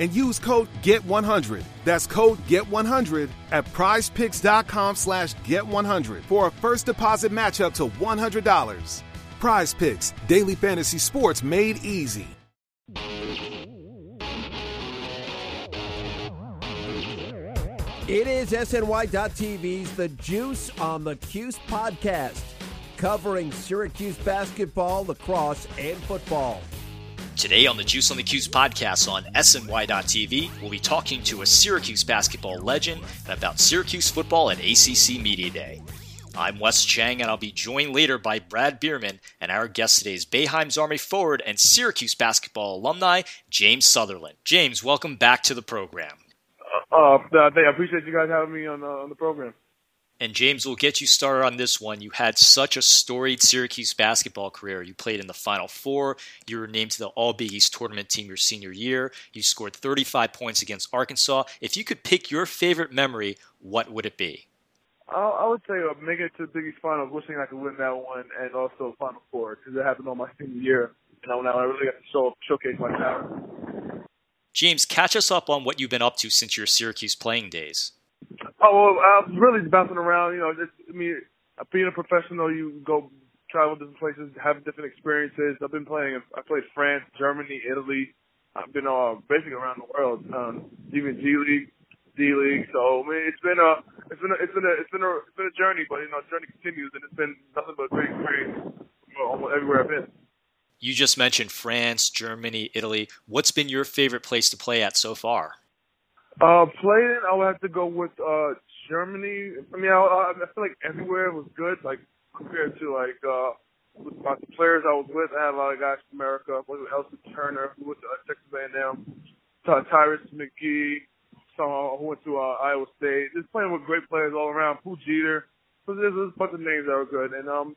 and use code GET100. That's code GET100 at prizepicks.com slash GET100 for a first deposit match up to $100. Prize Picks, daily fantasy sports made easy. It is SNY.TV's The Juice on the Cuse podcast, covering Syracuse basketball, lacrosse, and football. Today on the Juice on the Cuse podcast on SNY.TV, we'll be talking to a Syracuse basketball legend about Syracuse football at ACC Media Day. I'm Wes Cheng, and I'll be joined later by Brad Bierman and our guest today is Boeheim's Army forward and Syracuse basketball alumni, James Southerland. James, welcome back to the program. Uh, I appreciate you guys having me on, uh, on the program. And James, we'll get you started on this one. You had such a storied Syracuse basketball career. You played in the Final Four. You were named to the All Big East tournament team your senior year. You scored 35 points against Arkansas. If you could pick your favorite memory, what would it be? I would say uh, making it to the Big East Finals, wishing I could win that one, and also Final Four because it happened on my senior year. Know, now I really got to show showcase my talent. James, catch us up on what you've been up to since your Syracuse playing days. Oh, well, I'm really bouncing around. You know, just, I mean, being a professional, you go travel different places, have different experiences. I've been playing. I played France, Germany, Italy. I've been uh, basically around the world, um, even G League, D League. So I mean, it's been a, it's been a, it's been a, it's been a, it's been a journey. But you know, the journey continues, and it's been nothing but a great experience almost everywhere I've been. You just mentioned France, Germany, Italy. What's been your favorite place to play at so far? Uh, playing, I would have to go with uh Germany. I mean, I, I feel like everywhere was good. Like compared to like uh with the players I was with, I had a lot of guys from America. I was with Elston Turner, who went to uh, Texas A&M, Ty- Tyrus McGee, some who went to uh, Iowa State. Just playing with great players all around. Pooh Jeter. So there's, there's a bunch of names that were good. And um,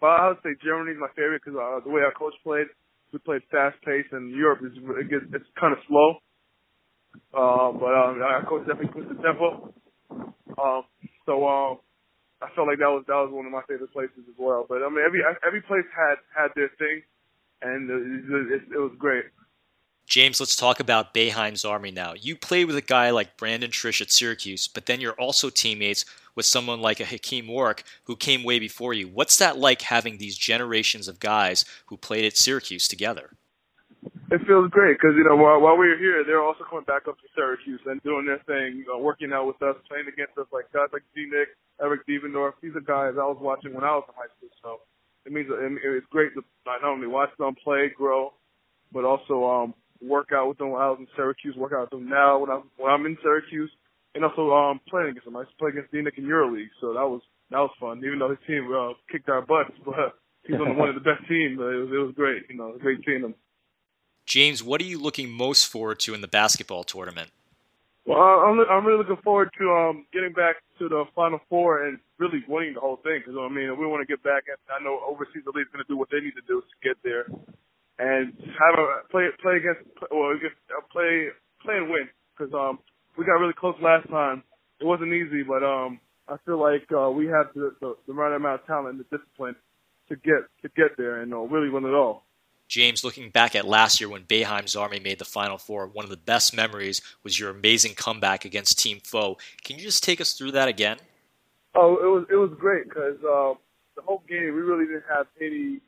but I would say Germany's my favorite because uh, the way our coach played, we played fast paced, and Europe is it gets it's kind of slow. Uh, but um, our coach definitely pushed the tempo. Um, so um, I felt like that was that was one of my favorite places as well. But I mean, every every place had had their thing, and it, it, it was great. James, let's talk about Boeheim's Army now. You played with a guy like Brandon Triche at Syracuse, but then you're also teammates with someone like a Hakim Warrick who came way before you. What's that like having these generations of guys who played at Syracuse together? It feels great because you know while, while we were here, they're also coming back up to Syracuse and doing their thing, uh, working out with us, playing against us like guys like D Nick, Eric Devendorf. These are guys I was watching when I was in high school, so it means it's great to not only watch them play, grow, but also um work out with them when I was in Syracuse, work out with them now when I'm when I'm in Syracuse, and also um playing against them. I used to play against D Nick in EuroLeague, so that was that was fun. Even though his team uh, kicked our butts, but he's on one of the best teams. It was it was great, you know, great seeing him. James, what are you looking most forward to in the basketball tournament? Well, I'm I'm really looking forward to um getting back to the Final Four and really winning the whole thing because I mean we want to get back. I know overseas elite's going to do what they need to do to get there and have a play play against well uh, play play and win because um we got really close last time. It wasn't easy, but um I feel like uh, we have the, the the right amount of talent and the discipline to get to get there and uh, really win it all. James, looking back at last year when Boeheim's Army made the Final Four, one of the best memories was your amazing comeback against Team Foe. Can you just take us through that again? Oh, it was it was great because uh, the whole game we really didn't have any.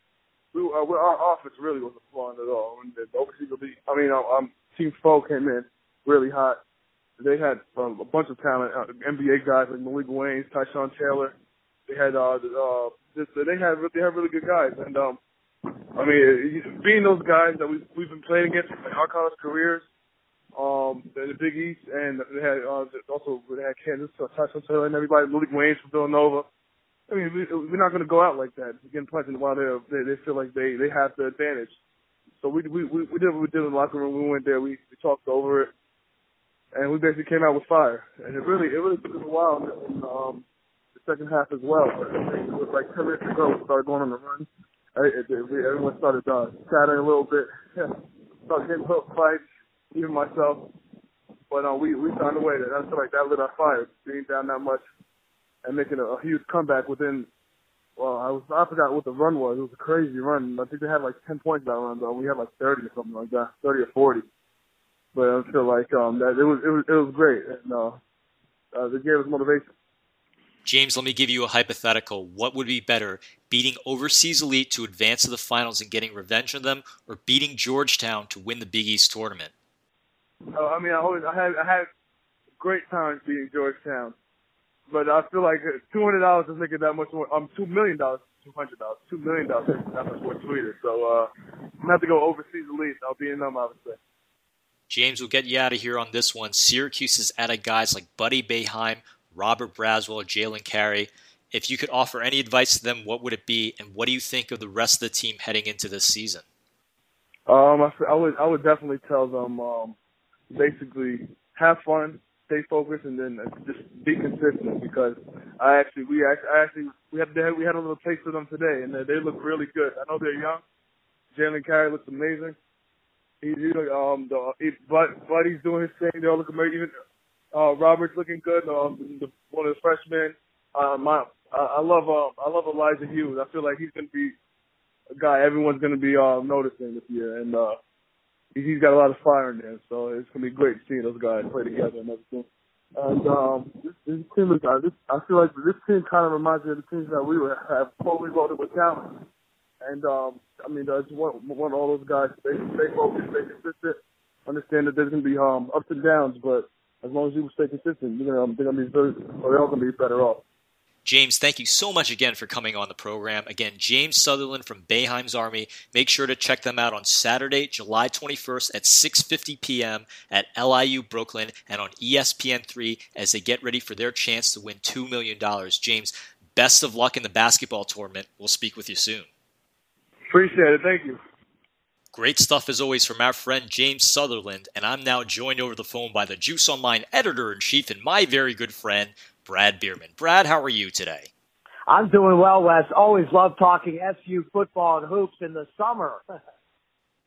We, uh, our offense really wasn't flowing at all. And the elite, I mean, um, um, Team Foe came in really hot. They had um, a bunch of talent, uh, NBA guys like Maalik Wayns, Tyshawn Taylor. They had uh, uh, this, they had they had really good guys, and um, I mean, being those guys that we we've been playing against in our college careers, um, the, the Big East, and they had uh, also they had Kansas, so Tyshawn Taylor, and everybody, Maalik Wayns from Villanova. I mean, we, we're not going to go out like that again, pleasant while they they feel like they they have the advantage. So we we we, did what we did in the locker room. We went there, we, we talked over it, and we basically came out with fire. And it really it really took a while in um, the second half as well. It was like ten minutes ago, we started going on the run everyone started uh, chattering a little bit, started getting hook fights, even myself. But uh, we we found a way that I feel like that lit our fire, being down that much and making a, a huge comeback within. Well, I was I forgot what the run was. It was a crazy run. I think they had like ten points that run, though. We had like thirty or something like that, thirty or forty. But I feel like um that it was it was it was great, and uh, uh, they gave us motivation. James, let me give you a hypothetical. What would be better, beating overseas elite to advance to the finals and getting revenge on them, or beating Georgetown to win the Big East tournament? Uh, I mean, I always I had I had great times beating Georgetown, but I feel like two hundred dollars is making that much more. Um, two million dollars, two hundred dollars, two million dollars that much more sweeter. So uh, I'm have to go overseas elite. I'll be in them, obviously. James, we'll get you out of here on this one. Syracuse has added guys like Buddy Boeheim, Robert Braswell, Jalen Carey. If you could offer any advice to them, what would it be, and what do you think of the rest of the team heading into this season? Um, I, I would I would definitely tell them um, basically have fun, stay focused, and then just be consistent. Because I actually we actually, I actually we had we had a little taste of them today, and they, look really good. I know they're young. Jalen Carey looks amazing. He's um the he, Bud Buddy's doing his thing. They all look amazing. Even uh, Robert's looking good. Um, the, one of the freshmen. Uh, my, I, I love, uh, I love Elijah Hughes. I feel like he's going to be a guy everyone's going to be uh, noticing this year, and uh, he's got a lot of fire in there. So it's going to be great seeing those guys play together and everything. And um, this, this team is, uh, this, I feel like this team kind of reminds me of the teams that we were have totally loaded with talent. And um, I mean, I just want, want all those guys to stay, stay focused, stay consistent. Understand that there's going to be um, ups and downs, but as long as you stay consistent, you're gonna, they're gonna be or they're all gonna be better off. James, thank you so much again for coming on the program. Again, James Southerland from Boeheim's Army. Make sure to check them out on Saturday, July 21st at 6:50 p.m. at LIU Brooklyn and on ESPN3 as they get ready for their chance to win $2 million. James, best of luck in the basketball tournament. We'll speak with you soon. Appreciate it. Thank you. Great stuff as always from our friend James Southerland, and I'm now joined over the phone by the Juice Online editor in chief and my very good friend, Brad Bierman. Brad, how are you today? I'm doing well, Wes. Always love talking SU football and hoops in the summer.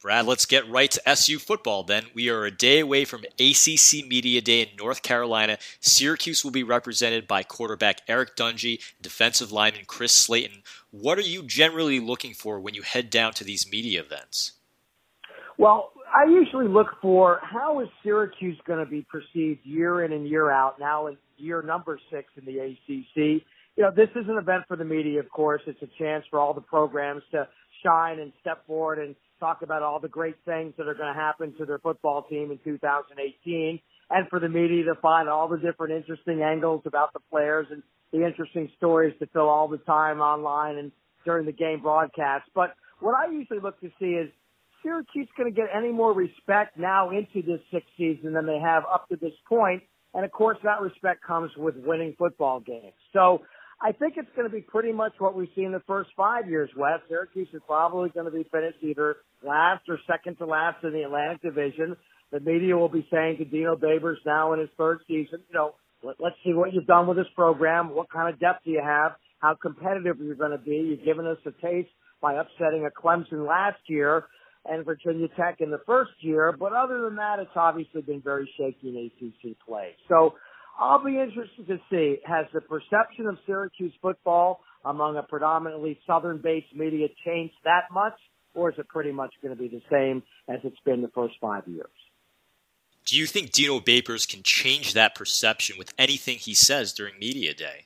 Brad, let's get right to SU football then. We are a day away from ACC Media Day in North Carolina. Syracuse will be represented by quarterback Eric Dungey, defensive lineman Chris Slayton. What are you generally looking for when you head down to these media events? Well, I usually look for how is Syracuse going to be perceived year in and year out now in year number six in the ACC. You know, this is an event for the media, of course. It's a chance for all the programs to shine and step forward and talk about all the great things that are going to happen to their football team in 2018 and for the media to find all the different interesting angles about the players and the interesting stories to fill all the time online and during the game broadcast. But what I usually look to see is Syracuse going to get any more respect now into this sixth season than they have up to this point? And of course, that respect comes with winning football games. So I think it's going to be pretty much what we've seen the first five years, Wes. Syracuse is probably going to be finished either last or second to last in the Atlantic Division. The media will be saying to Dino Babers now in his third season, you know, let, let's see what you've done with this program. What kind of depth do you have? How competitive you're going to be? You've given us a taste by upsetting a Clemson last year and Virginia Tech in the first year. But other than that, it's obviously been very shaky in ACC play. So I'll be interested to see has the perception of Syracuse football among a predominantly Southern-based media changed that much, or is it pretty much going to be the same as it's been the first five years? Do you think Dino Babers can change that perception with anything he says during media day?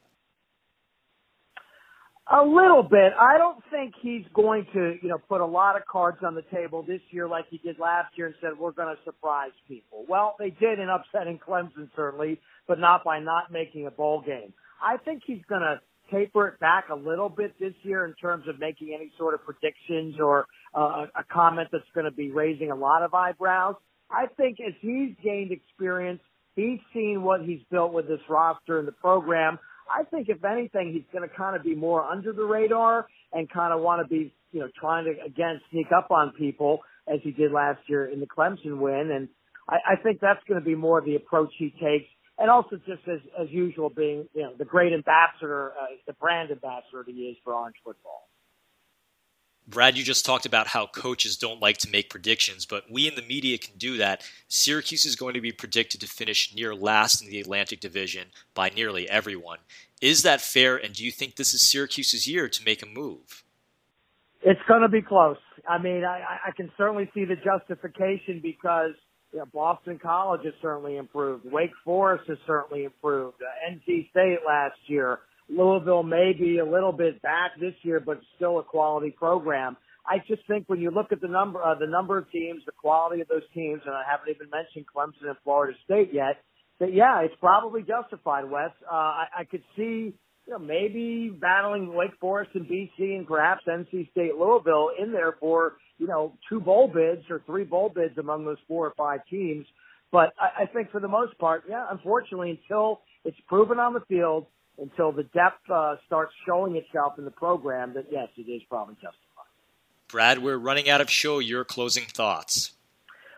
A little bit. I don't think he's going to, you know, put a lot of cards on the table this year like he did last year and said we're going to surprise people. Well, they did in upsetting Clemson certainly, but not by not making a bowl game. I think he's going to taper it back a little bit this year in terms of making any sort of predictions or uh, a comment that's going to be raising a lot of eyebrows. I think as he's gained experience, he's seen what he's built with this roster and the program. I think if anything, he's going to kind of be more under the radar and kind of want to be, you know, trying to again sneak up on people as he did last year in the Clemson win. And I, I think that's going to be more the approach he takes. And also just as, as usual being, you know, the great ambassador, uh, the brand ambassador he is for Orange football. Brad, you just talked about how coaches don't like to make predictions, but we in the media can do that. Syracuse is going to be predicted to finish near last in the Atlantic Division by nearly everyone. Is that fair, and do you think this is Syracuse's year to make a move? It's going to be close. I mean, I, I can certainly see the justification because you know, Boston College has certainly improved. Wake Forest has certainly improved. Uh, NC State last year. Louisville may be a little bit back this year, but still a quality program. I just think when you look at the number, uh, the number of teams, the quality of those teams, and I haven't even mentioned Clemson and Florida State yet, that yeah, it's probably justified, Wes. Uh, I, I could see, you know, maybe battling Wake Forest and BC and perhaps NC State, Louisville in there for, you know, two bowl bids or three bowl bids among those four or five teams. But I, I think for the most part, yeah, unfortunately, until it's proven on the field, until the depth uh, starts showing itself in the program, that yes, it is probably justified. Brad, we're running out of show. Your closing thoughts.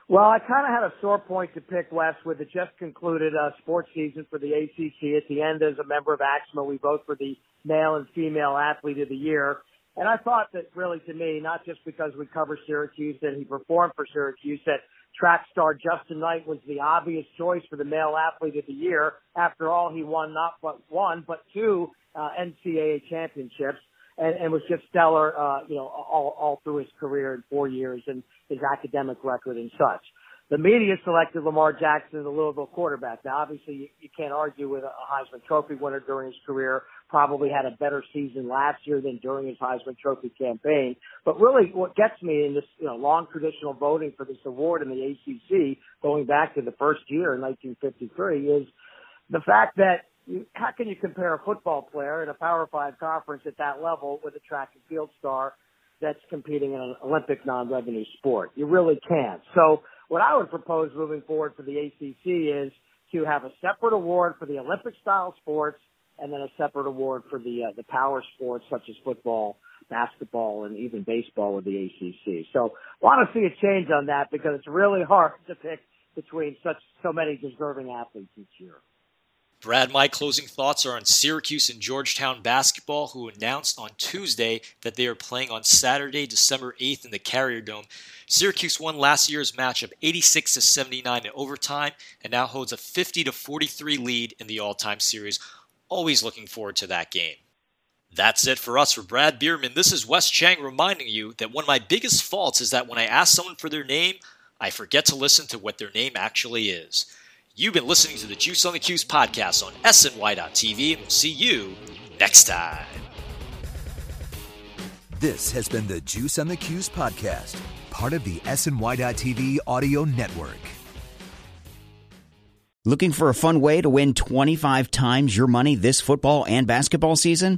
Well, I kind of had a sore point to pick, Wes, with the just concluded uh, sports season for the ACC. At the end, as a member of ACSMA, we vote for the male and female athlete of the year. And I thought that really to me, not just because we cover Syracuse and he performed for Syracuse, that track star Justyn Knight was the obvious choice for the male athlete of the year. After all, he won not but one, but two uh, NCAA championships and, and was just stellar, uh, you know, all, all through his career in four years and his academic record and such. The media selected Lamar Jackson, the Louisville quarterback. Now, obviously, you, you can't argue with a Heisman Trophy winner during his career. Probably had a better season last year than during his Heisman Trophy campaign. But really, what gets me in this you know, long traditional voting for this award in the ACC, going back to the first year in 1953, is the fact that how can you compare a football player in a Power Five conference at that level with a track and field star that's competing in an Olympic non-revenue sport? You really can't. So what I would propose moving forward for the ACC is to have a separate award for the Olympic style sports and then a separate award for the uh, the power sports such as football, basketball, and even baseball with the ACC. So I want to see a change on that because it's really hard to pick between such so many deserving athletes each year. Brad, my closing thoughts are on Syracuse and Georgetown basketball, who announced on Tuesday that they are playing on Saturday, December 8th in the Carrier Dome. Syracuse won last year's matchup 86 to 79 in overtime and now holds a 50 to 43 lead in the all-time series. Always looking forward to that game. That's it for us. For Brad Bierman, this is Wes Cheng reminding you that one of my biggest faults is that when I ask someone for their name, I forget to listen to what their name actually is. You've been listening to the Juice on the Cuse podcast on SNY.TV, and we'll see you next time. This has been the Juice on the Cuse podcast, part of the SNY.TV audio network. Looking for a fun way to win 25 times your money this football and basketball season?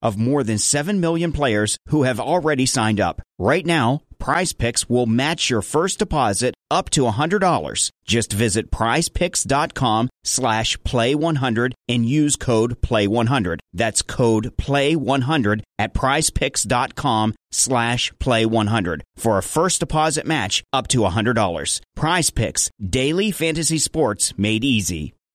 of more than 7 million players who have already signed up. Right now, Prize Picks will match your first deposit up to $100. Just visit prizepicks.com slash play100 and use code play100. That's code play100 at prizepicks.com slash play100 for a first deposit match up to $100. Prize Picks, daily fantasy sports made easy.